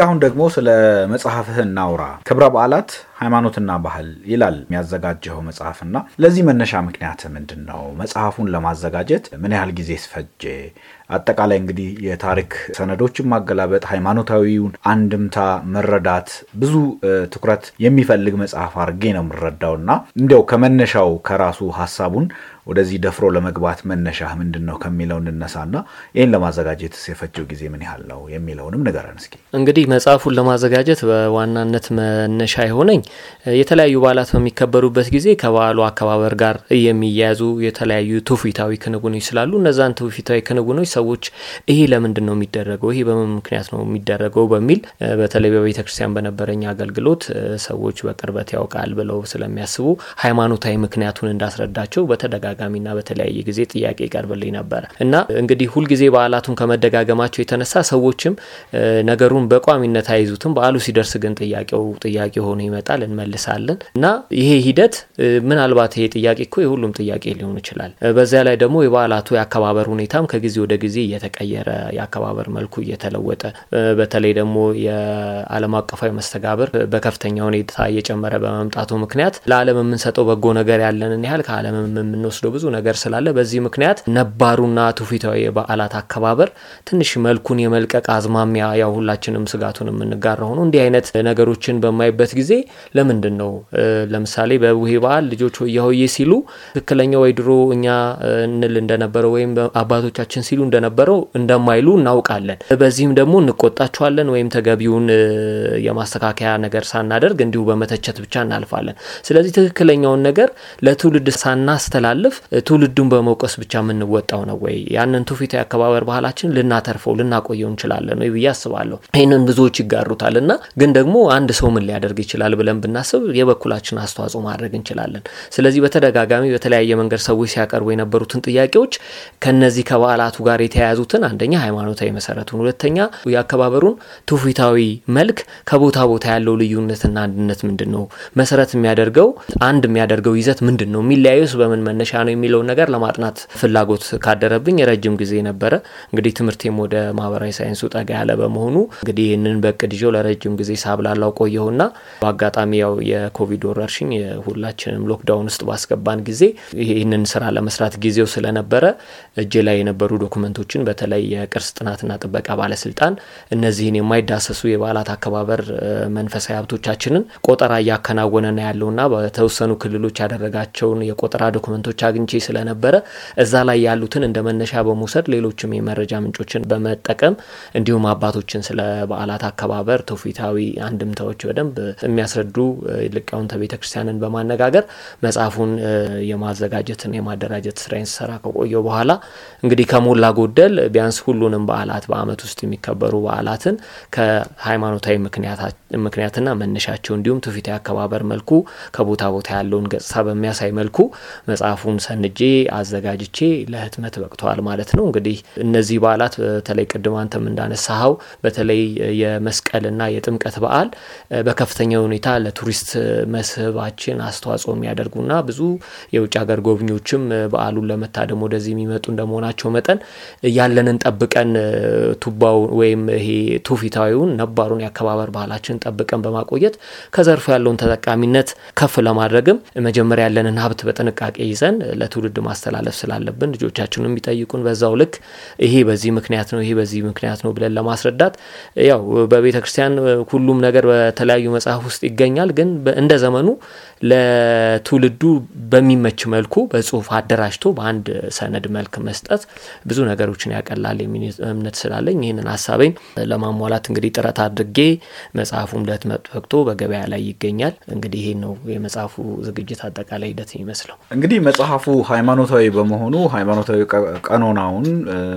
አሁን ደግሞ ስለ መጽሐፍህ እናውራ። ክብረ በዓላት ሃይማኖትና ባህል ይላል የሚያዘጋጀው መጽሐፍና ለዚህ መነሻ ምክንያት ምንድን ነው? መጽሐፉን ለማዘጋጀት ምን ያህል ጊዜ ስፈጀ? አጠቃላይ እንግዲህ የታሪክ ሰነዶችን ማገላበጥ፣ ሃይማኖታዊውን አንድምታ መረዳት ብዙ ትኩረት የሚፈልግ መጽሐፍ አድርጌ ነው የምረዳው እና እንዲያው ከመነሻው ከራሱ ሀሳቡን ወደዚህ ደፍሮ ለመግባት መነሻ ምንድን ነው ከሚለው እንነሳና ይህን ለማዘጋጀት የፈጀው ጊዜ ምን ያህል ነው የሚለውንም ንገረን እስኪ። እንግዲህ መጽሐፉን ለማዘጋጀት በዋናነት መነሻ የሆነኝ የተለያዩ በዓላት በሚከበሩበት ጊዜ ከበዓሉ አከባበር ጋር የሚያያዙ የተለያዩ ትውፊታዊ ክንውኖች ስላሉ እነዛን ትውፊታዊ ክንውኖች ሰዎች ይሄ ለምንድን ነው የሚደረገው፣ ይሄ በምን ምክንያት ነው የሚደረገው በሚል በተለይ በቤተ ክርስቲያን በነበረኝ አገልግሎት ሰዎች በቅርበት ያውቃል ብለው ስለሚያስቡ ሃይማኖታዊ ምክንያቱን እንዳስረዳቸው በተደጋጋሚና በተለያየ ጊዜ ጥያቄ ይቀርብልኝ ነበረ እና እንግዲህ ሁልጊዜ በዓላቱን ከመደጋገማቸው የተነሳ ሰዎችም ነገሩን በቋሚነት አይዙትም። በዓሉ ሲደርስ ግን ጥያቄው ጥያቄ ሆኖ ይመጣል፣ እንመልሳለን እና ይሄ ሂደት ምናልባት ይሄ ጥያቄ እኮ የሁሉም ጥያቄ ሊሆን ይችላል። በዚያ ላይ ደግሞ የበዓላቱ የአከባበር ሁኔታም ከጊዜ ወደ ጊዜ እየተቀየረ የአከባበር መልኩ እየተለወጠ በተለይ ደግሞ የዓለም አቀፋዊ መስተጋብር በከፍተኛ ሁኔታ እየጨመረ በመምጣቱ ምክንያት ለዓለም የምንሰጠው በጎ ነገር ያለንን ያህል ከዓለም የምንወስደው ብዙ ነገር ስላለ በዚህ ምክንያት ነባሩና ትውፊታዊ የበዓላት አከባበር ትንሽ መልኩን የመልቀቅ አዝማሚያ ያው ሁላችንም ስጋቱን የምንጋራ ሆኖ እንዲህ አይነት ነገሮችን በማይበት ጊዜ ለምንድን ነው ለምሳሌ በቡሄ በዓል ልጆች ሆያ ሆዬ ሲሉ ትክክለኛ ወይ ድሮ እኛ እንል እንደነበረው ወይም አባቶቻችን ሲሉ እንደነበረው እንደማይሉ እናውቃለን። በዚህም ደግሞ እንቆጣቸዋለን ወይም ተገቢውን የማስተካከያ ነገር ሳናደርግ እንዲሁ በመተቸት ብቻ እናልፋለን። ስለዚህ ትክክለኛውን ነገር ለትውልድ ሳናስተላልፍ ትውልዱን በመውቀስ ብቻ የምንወጣው ነው ወይ? ያንን ትውፊታዊ አከባበር ባህላችን ልናተርፈው ልናቆየው እንችላለን ወይ ብዬ አስባለሁ። ይህንን ብዙዎች ይጋሩታል እና ግን ደግሞ አንድ ሰው ምን ሊያደርግ ይችላል ብለን ብናስብ የበኩላችን አስተዋጽኦ ማድረግ እንችላለን። ስለዚህ በተደጋጋሚ በተለያየ መንገድ ሰዎች ሲያቀርቡ የነበሩትን ጥያቄዎች ከነዚህ ከበዓላቱ ጋር የተያያዙትን አንደኛ ሃይማኖታዊ መሰረቱን፣ ሁለተኛ የአከባበሩን ትውፊታዊ መልክ ከቦታ ቦታ ያለው ልዩነትና አንድነት ምንድን ነው መሰረት የሚያደርገው አንድ የሚያደርገው ይዘት ምንድን ነው የሚለያዩስ በምን መነሻ ነው የሚለውን ነገር ለማጥናት ፍላጎት ካደረብኝ የረጅም ጊዜ ነበረ። እንግዲህ ትምህርቴም ወደ ማህበራዊ ሳይንሱ ጠጋ ያለ በመሆኑ እንግዲህ ይህንን በእቅድ ይዤው ለረጅም ጊዜ ሳብላላው ቆየሁና በአጋጣሚ ያው የኮቪድ ወረርሽኝ ሁላችንም lockdown ውስጥ ባስገባን ጊዜ ይህንን ስራ ለመስራት ጊዜው ስለነበረ እጄ ላይ የነበሩ document ኦችን በተለይ የቅርስ ጥናትና ጥበቃ ባለስልጣን እነዚህን የማይዳሰሱ የበዓላት አከባበር መንፈሳዊ ሀብቶቻችንን ቆጠራ እያከናወነ ነው ያለውና በተወሰኑ ክልሎች ያደረጋቸውን የቆጠራ ዶክመንቶች አግኝቼ ስለነበረ እዛ ላይ ያሉትን እንደ መነሻ በመውሰድ ሌሎችም የመረጃ ምንጮችን በመጠቀም እንዲሁም አባቶችን ስለ በዓላት አከባበር ትውፊታዊ አንድምታዎች በደንብ የሚያስረዱ ሊቃውንተ ቤተ ክርስቲያንን በማነጋገር መጽሐፉን የማዘጋጀትን የማደራጀት ስራዬን ስሰራ ከቆየው በኋላ እንግዲህ ከሞላ ጎደል ቢያንስ ሁሉንም በዓላት በዓመት ውስጥ የሚከበሩ በዓላትን ከሃይማኖታዊ ምክንያትና መነሻቸው እንዲሁም ትውፊታዊ አከባበር መልኩ ከቦታ ቦታ ያለውን ገጽታ በሚያሳይ መልኩ መጽሐፉን ሰንጄ አዘጋጅቼ ለህትመት በቅተዋል ማለት ነው። እንግዲህ እነዚህ በዓላት በተለይ ቅድም አንተም እንዳነሳኸው በተለይ የመስቀልና የጥምቀት በዓል በከፍተኛ ሁኔታ ለቱሪስት መስህባችን አስተዋጽኦ የሚያደርጉና ብዙ የውጭ ሀገር ጎብኚዎችም በዓሉን ለመታደም ወደዚህ የሚመጡ እንደመሆናቸው መጠን ያለንን ጠብቀን ቱባው ወይም ይሄ ትውፊታዊውን ነባሩን የአከባበር ባህላችን ጠብቀን በማቆየት ከዘርፉ ያለውን ተጠቃሚነት ከፍ ለማድረግም መጀመሪያ ያለንን ሀብት በጥንቃቄ ይዘን ለትውልድ ማስተላለፍ ስላለብን ልጆቻችን የሚጠይቁን በዛው ልክ ይሄ በዚህ ምክንያት ነው ይሄ በዚህ ምክንያት ነው ብለን ለማስረዳት ያው በቤተ ክርስቲያን ሁሉም ነገር በተለያዩ መጽሐፍ ውስጥ ይገኛል። ግን እንደ ዘመኑ ለትውልዱ በሚመች መልኩ በጽሁፍ አደራጅቶ በአንድ ሰነድ መልክ መስጠት ብዙ ነገሮችን ያቀላል የሚል እምነት ስላለኝ ይህንን ሀሳቤን ለማሟላት እንግዲህ ጥረት አድርጌ መጽሐፉም ለህትመት በቅቶ በገበያ ላይ ይገኛል። እንግዲህ ይህ ነው የመጽሐፉ ዝግጅት አጠቃላይ ሂደት የሚመስለው። እንግዲህ መጽሐፉ ሃይማኖታዊ በመሆኑ ሃይማኖታዊ ቀኖናውን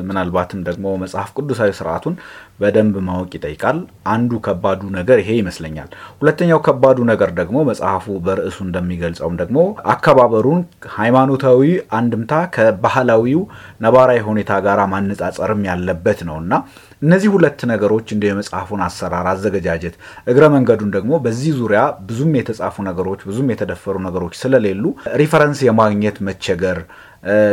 ምናልባትም ደግሞ መጽሐፍ ቅዱሳዊ ስርዓቱን በደንብ ማወቅ ይጠይቃል። አንዱ ከባዱ ነገር ይሄ ይመስለኛል። ሁለተኛው ከባዱ ነገር ደግሞ መጽሐፉ በርዕሱ እንደሚገልጸውም ደግሞ አከባበሩን ሃይማኖታዊ አንድምታ ከባህላዊው ነባራዊ ሁኔታ ጋር ማነጻጸርም ያለበት ነው እና እነዚህ ሁለት ነገሮች እንደ የመጽሐፉን አሰራር አዘገጃጀት፣ እግረ መንገዱን ደግሞ በዚህ ዙሪያ ብዙም የተጻፉ ነገሮች ብዙም የተደፈሩ ነገሮች ስለሌሉ reference የማግኘት መቸገር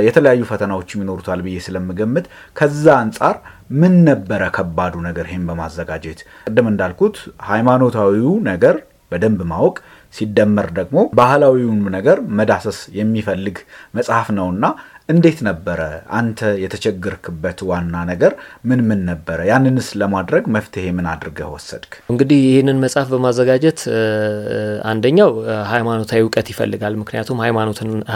የተለያዩ ፈተናዎችም ይኖሩታል ብዬ ስለምገምት ከዛ አንጻር ምን ነበረ ከባዱ ነገር ይህን በማዘጋጀት? ቅድም እንዳልኩት ሃይማኖታዊው ነገር በደንብ ማወቅ ሲደመር ደግሞ ባህላዊውን ነገር መዳሰስ የሚፈልግ መጽሐፍ ነውና እንዴት ነበረ አንተ የተቸገርክበት ዋና ነገር ምን ምን ነበረ? ያንንስ ለማድረግ መፍትሄ ምን አድርገህ ወሰድክ? እንግዲህ ይህንን መጽሐፍ በማዘጋጀት አንደኛው ሃይማኖታዊ እውቀት ይፈልጋል። ምክንያቱም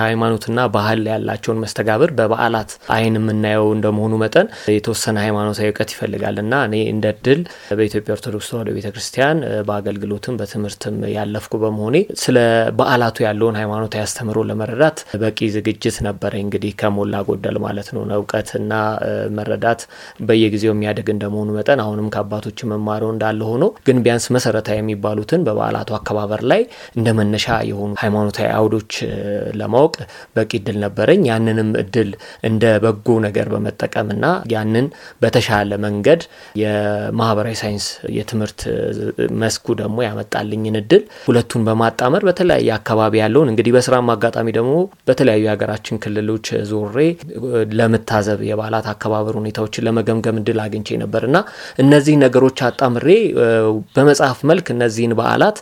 ሃይማኖትና ባህል ያላቸውን መስተጋብር በበዓላት አይን የምናየው እንደመሆኑ መጠን የተወሰነ ሃይማኖታዊ እውቀት ይፈልጋል እና እኔ እንደ ድል በኢትዮጵያ ኦርቶዶክስ ተዋሕዶ ቤተ ክርስቲያን በአገልግሎትም በትምህርትም ያለፍኩ በመሆኔ ስለ በዓላቱ ያለውን ሃይማኖታዊ አስተምሮ ለመረዳት በቂ ዝግጅት ነበረ እንግዲህ ከሞላ ጎደል ማለት ነው። እውቀትና መረዳት በየጊዜው የሚያድግ እንደመሆኑ መጠን አሁንም ከአባቶች መማረው እንዳለ ሆኖ ግን ቢያንስ መሰረታዊ የሚባሉትን በበዓላቱ አከባበር ላይ እንደ መነሻ የሆኑ ሃይማኖታዊ አውዶች ለማወቅ በቂ እድል ነበረኝ። ያንንም እድል እንደ በጎ ነገር በመጠቀምና ያንን በተሻለ መንገድ የማህበራዊ ሳይንስ የትምህርት መስኩ ደግሞ ያመጣልኝን እድል ሁለቱን በማጣመር በተለያየ አካባቢ ያለውን እንግዲህ በስራም አጋጣሚ ደግሞ በተለያዩ የሀገራችን ክልሎች ዞሬ ለመታዘብ የበዓላት አከባበር ሁኔታዎችን ለመገምገም እድል አግኝቼ ነበር። እና እነዚህ ነገሮች አጣምሬ በመጽሐፍ መልክ እነዚህን በዓላት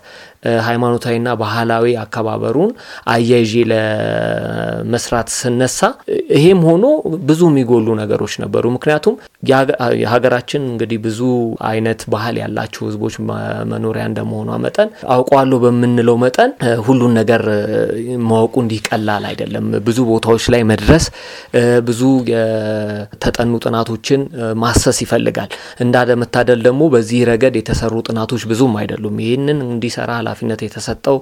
ሃይማኖታዊና ባህላዊ አከባበሩን አያይዤ ለመስራት ስነሳ ይሄም ሆኖ ብዙ የሚጎሉ ነገሮች ነበሩ። ምክንያቱም የሀገራችን እንግዲህ ብዙ አይነት ባህል ያላቸው ህዝቦች መኖሪያ እንደመሆኗ መጠን አውቀዋለሁ በምንለው መጠን ሁሉን ነገር ማወቁ እንዲህ ቀላል አይደለም። ብዙ ቦታዎች ላይ መድረስ ብዙ የተጠኑ ጥናቶችን ማሰስ ይፈልጋል። እንዳለመታደል ደግሞ በዚህ ረገድ የተሰሩ ጥናቶች ብዙም አይደሉም። ይህንን እንዲሰራ ኃላፊነት የተሰጠው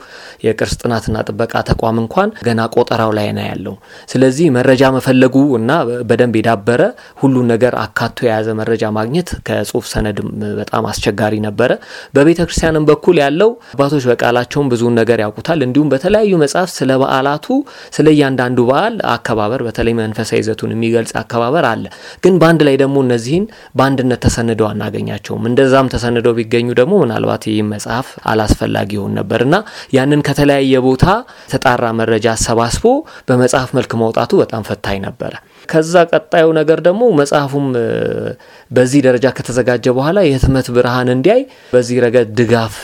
የቅርስ ጥናትና ጥበቃ ተቋም እንኳን ገና ቆጠራው ላይ ነው ያለው። ስለዚህ መረጃ መፈለጉ እና በደንብ የዳበረ ሁሉን ነገር አካቶ የያዘ መረጃ ማግኘት ከጽሁፍ ሰነድም በጣም አስቸጋሪ ነበረ። በቤተ ክርስቲያንም በኩል ያለው አባቶች በቃላቸውም ብዙውን ነገር ያውቁታል። እንዲሁም በተለያዩ መጽሐፍ ስለ በዓላቱ ስለ እያንዳንዱ በዓል አከባበር በተለይ መንፈሳዊ ይዘቱን የሚገልጽ አከባበር አለ። ግን በአንድ ላይ ደግሞ እነዚህን በአንድነት ተሰንደው አናገኛቸውም። እንደዛም ተሰንደው ቢገኙ ደግሞ ምናልባት ይህ መጽሐፍ አላስፈላጊ ይሆን ነበር እና ያንን ከተለያየ ቦታ ተጣራ መረጃ አሰባስቦ በመጽሐፍ መልክ ማውጣቱ በጣም ፈታኝ ነበረ። ከዛ ቀጣዩ ነገር ደግሞ መጽሐፉም በዚህ ደረጃ ከተዘጋጀ በኋላ የህትመት ብርሃን እንዲያይ በዚህ ረገድ ድጋፍ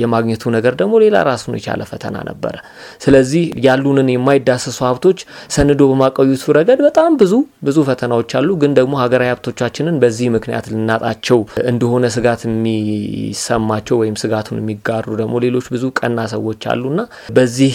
የማግኘቱ ነገር ደግሞ ሌላ ራሱን የቻለ ፈተና ነበረ። ስለዚህ ያሉንን የማይዳሰሱ ሀብቶች ሰንዶ በማቆየቱ ረገድ በጣም ብዙ ብዙ ፈተናዎች አሉ። ግን ደግሞ ሀገራዊ ሀብቶቻችንን በዚህ ምክንያት ልናጣቸው እንደሆነ ስጋት የሚሰማቸው ወይም ስጋቱን የሚጋሩ ደግሞ ሌሎች ብዙ ቀና ሰዎች አሉና በዚህ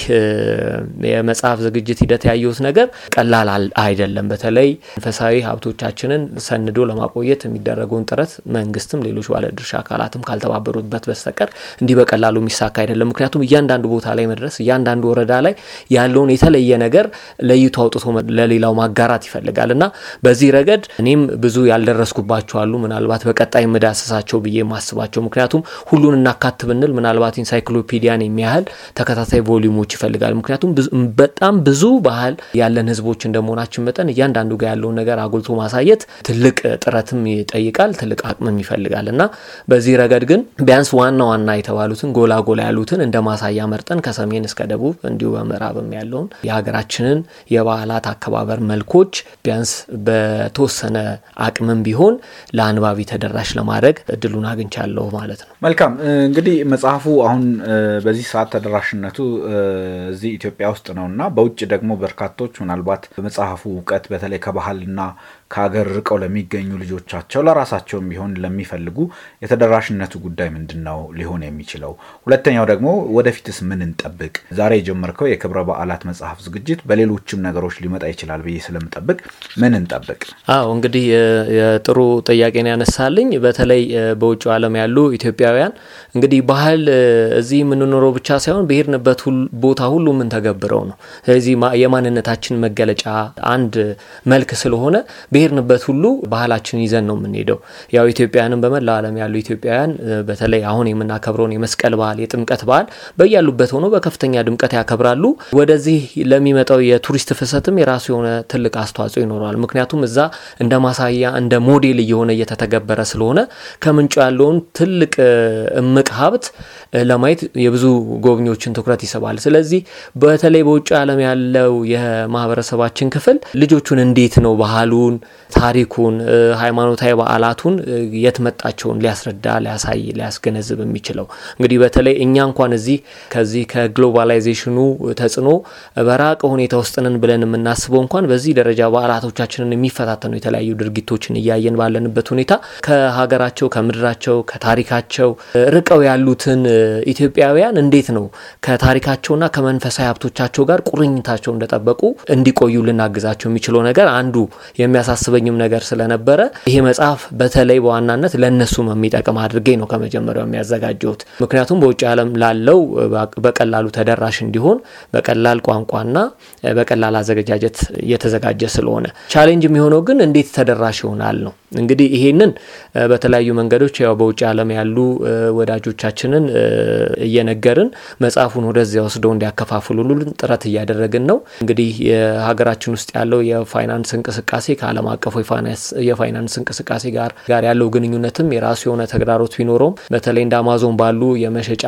የመጽሐፍ ዝግጅት ሂደት ያየሁት ነገር ቀላል አይደለም። በተለይ መንፈሳዊ ሀብቶቻችንን ሰንዶ ለማቆየት የሚደረገውን ጥረት መንግስትም ሌሎች ባለድርሻ አካላትም ካልተባበሩበት በስተቀር እንዲህ በቀላሉ የሚሳካ አይደለም። ምክንያቱም እያንዳንዱ ቦታ ላይ መድረስ እያንዳንዱ ወረዳ ላይ ያለውን የተለየ ነገር ለይቶ አውጥቶ ለሌላው ማጋራት ይፈልጋል እና በዚህ ረገድ እኔም ብዙ ያልደረስኩባቸው አሉ። ምናልባት በቀጣይ የምዳሰሳቸው ብዬ የማስባቸው ምክንያቱም ሁሉን እናካትት ብንል ምናልባት ኢንሳይክሎፒዲያን የሚያህል ተከታታይ volume ኦች ይፈልጋል። ምክንያቱም በጣም ብዙ ባህል ያለን ህዝቦች እንደመሆናችን መጠን እያንዳንዱ ጋር ያለውን ነገር አጉልቶ ማሳየት ትልቅ ጥረትም ይጠይቃል፣ ትልቅ አቅምም ይፈልጋል እና በዚህ ረገድ ግን ቢያንስ ዋና ዋና የተባሉትን ጎላ ጎላ ያሉትን እንደ ማሳያ መርጠን ከሰሜን እስከ ደቡብ እንዲሁ በምዕራብም ያለውን የሀገራችንን የበዓላት አከባበር መልኮች ቢያንስ በተወሰነ አቅምም ቢሆን ለአንባቢ ተደራሽ ለማድረግ እድሉን አግኝቻለሁ ማለት ነው። መልካም እንግዲህ መጽሐፉ አሁን በዚህ ሰዓት ተደራሽነቱ እዚህ ኢትዮጵያ ውስጥ ነው እና በውጭ ደግሞ በርካቶች ምናልባት በመጽሐፉ እውቀት በተለይ ከባህልና ከሀገር ርቀው ለሚገኙ ልጆቻቸው ለራሳቸውም ቢሆን ለሚፈልጉ የተደራሽነቱ ጉዳይ ምንድን ነው ሊሆን የሚችለው? ሁለተኛው ደግሞ ወደፊትስ ምን እንጠብቅ? ዛሬ የጀመርከው የክብረ በዓላት መጽሐፍ ዝግጅት በሌሎችም ነገሮች ሊመጣ ይችላል ብዬ ስለምጠብቅ ምን እንጠብቅ? አዎ እንግዲህ የጥሩ ጥያቄን ያነሳልኝ። በተለይ በውጭ ዓለም ያሉ ኢትዮጵያውያን እንግዲህ ባህል እዚህ የምንኖረው ብቻ ሳይሆን በሄድንበት ቦታ ሁሉ የምንተገብረው ነው። ስለዚህ የማንነታችን መገለጫ አንድ መልክ ስለሆነ ብሄርንበት ሁሉ ባህላችን ይዘን ነው የምንሄደው። ያው ኢትዮጵያውያንም በመላው ዓለም ያሉ ኢትዮጵያውያን በተለይ አሁን የምናከብረውን የመስቀል በዓል የጥምቀት በዓል በያሉበት ሆኖ በከፍተኛ ድምቀት ያከብራሉ። ወደዚህ ለሚመጣው የቱሪስት ፍሰትም የራሱ የሆነ ትልቅ አስተዋጽኦ ይኖረዋል። ምክንያቱም እዛ እንደ ማሳያ እንደ ሞዴል እየሆነ እየተተገበረ ስለሆነ ከምንጩ ያለውን ትልቅ እምቅ ሀብት ለማየት የብዙ ጎብኚዎችን ትኩረት ይስባል። ስለዚህ በተለይ በውጭ ዓለም ያለው የማህበረሰባችን ክፍል ልጆቹን እንዴት ነው ባህሉን፣ ታሪኩን፣ ሃይማኖታዊ በዓላቱን የት መጣቸውን ሊያስረዳ፣ ሊያሳይ፣ ሊያስገነዝብ የሚችለው። እንግዲህ በተለይ እኛ እንኳን እዚህ ከዚህ ከግሎባላይዜሽኑ ተጽዕኖ በራቀ ሁኔታ ውስጥ ነን ብለን የምናስበው እንኳን በዚህ ደረጃ በዓላቶቻችንን የሚፈታተኑ የተለያዩ ድርጊቶችን እያየን ባለንበት ሁኔታ ከሀገራቸው ከምድራቸው ከታሪካቸው ርቀው ያሉትን ኢትዮጵያውያን እንዴት ነው ከታሪካቸውና ከመንፈሳዊ ሀብቶቻቸው ጋር ቁርኝታቸው እንደጠበቁ እንዲቆዩ ልናግዛቸው የሚችለው ነገር አንዱ የሚያሳስበኝም ነገር ስለነበረ ይሄ መጽሐፍ በተለይ በዋናነት ለእነሱም የሚጠቅም አድርጌ ነው ከመጀመሪያው ያዘጋጀሁት። ምክንያቱም በውጭ ዓለም ላለው በቀላሉ ተደራሽ እንዲሆን በቀላል ቋንቋና በቀላል አዘገጃጀት እየተዘጋጀ ስለሆነ challenge የሚሆነው ግን እንዴት ተደራሽ ይሆናል ነው። እንግዲህ ይሄንን በተለያዩ መንገዶች ያው በውጭ ዓለም ያሉ ወዳጆቻችንን እየነገርን መጽሐፉን ወደዚያ ወስደው እንዲያከፋፍሉልን ጥረት እያደረግን ነው። እንግዲህ የሀገራችን ውስጥ ያለው የፋይናንስ እንቅስቃሴ ከዓለም አቀፉ የፋይናንስ እንቅስቃሴ ጋር ጋር ያለው ግንኙነትም የራሱ የሆነ ተግዳሮት ቢኖረውም በተለይ እንደ አማዞን ባሉ የመሸጫ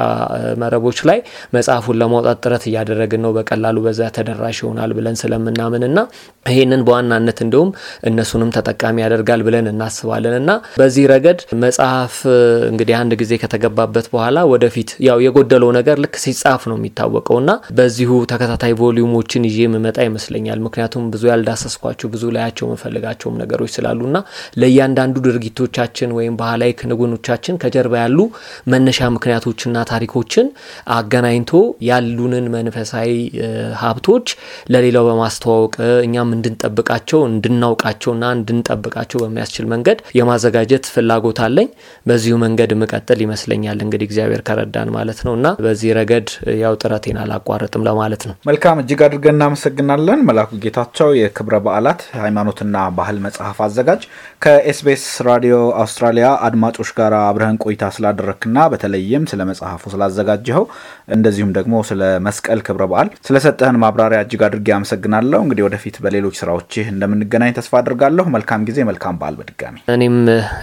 መረቦች ላይ መጽሐፉን ለማውጣት ጥረት እያደረግን ነው። በቀላሉ በዛ ተደራሽ ይሆናል ብለን ስለምናምንና ይሄንን በዋናነት እንዲሁም እነሱንም ተጠቃሚ ያደርጋል ብለን እናስባለን እና በዚህ ረገድ መጽሐፍ እንግዲህ አንድ ጊዜ ከተገባበት በኋላ ወደፊት ያው የጎደለው ነገር ልክ ሲጻፍ ነው የሚታወቀው እና በዚሁ ተከታታይ ቮሊዩሞችን ይዤ የምመጣ ይመስለኛል። ምክንያቱም ብዙ ያልዳሰስኳቸው ብዙ ላያቸው የምፈልጋቸውም ነገሮች ስላሉና ለእያንዳንዱ ድርጊቶቻችን ወይም ባህላዊ ክንውኖቻችን ከጀርባ ያሉ መነሻ ምክንያቶችና ታሪኮችን አገናኝቶ ያሉንን መንፈሳዊ ሀብቶች ለሌላው በማስተዋወቅ እኛም እንድንጠብቃቸው እንድናውቃቸውና እንድንጠብቃቸው በሚያስችል መንገድ የማዘጋጀት ፍላጎት አለኝ። በዚሁ መንገድ ምቀጥል ይመስለኛል እንግዲህ እግዚአብሔር ከረዳን ማለት ነው እና በዚህ ረገድ ያው ጥረቴን አላቋርጥም ለማለት ነው። መልካም፣ እጅግ አድርገን እናመሰግናለን። መላኩ ጌታቸው የክብረ በዓላት ሃይማኖትና ባህል መጽሐፍ አዘጋጅ ከኤስቢኤስ ራዲዮ አውስትራሊያ አድማጮች ጋር አብረህን ቆይታ ስላደረክና በተለይም ስለ መጽሐፉ ስላዘጋጀኸው እንደዚሁም ደግሞ ስለ መስቀል ክብረ በዓል ስለሰጠህን ማብራሪያ እጅግ አድርጌ አመሰግናለሁ። እንግዲህ ወደፊት በሌሎች ስራዎችህ እንደምንገናኝ ተስፋ አድርጋለሁ። መልካም ጊዜ፣ መልካም በዓል በድጋሚ እኔም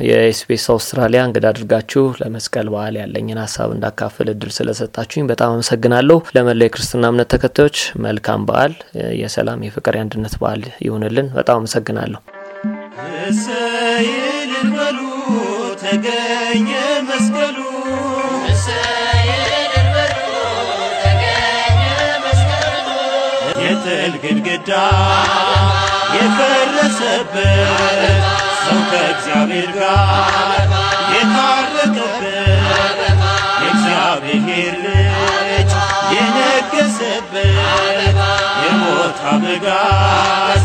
የኤስቢኤስ አውስትራሊያ እንግዳ አድርጋችሁ ለመስቀል በዓል ያለኝን ሀሳብ እንዳካፍል እድል ስለሰጣችሁኝ በጣም አመሰግናለሁ። ለመላው የክርስትና እምነት ተከታዮች መልካም በዓል፣ የሰላም የፍቅር፣ የአንድነት በዓል ይሁንልን። በጣም አመሰግናለሁ። እሰይ እልል በሉ ተገኘ መስቀሉ። የጥል ግድግዳ የፈረሰበት ሰው ከእግዚአብሔር ጋር የታረቀበት የእግዚአብሔር ልጅ የነገሰበት የሞት አበጋዝ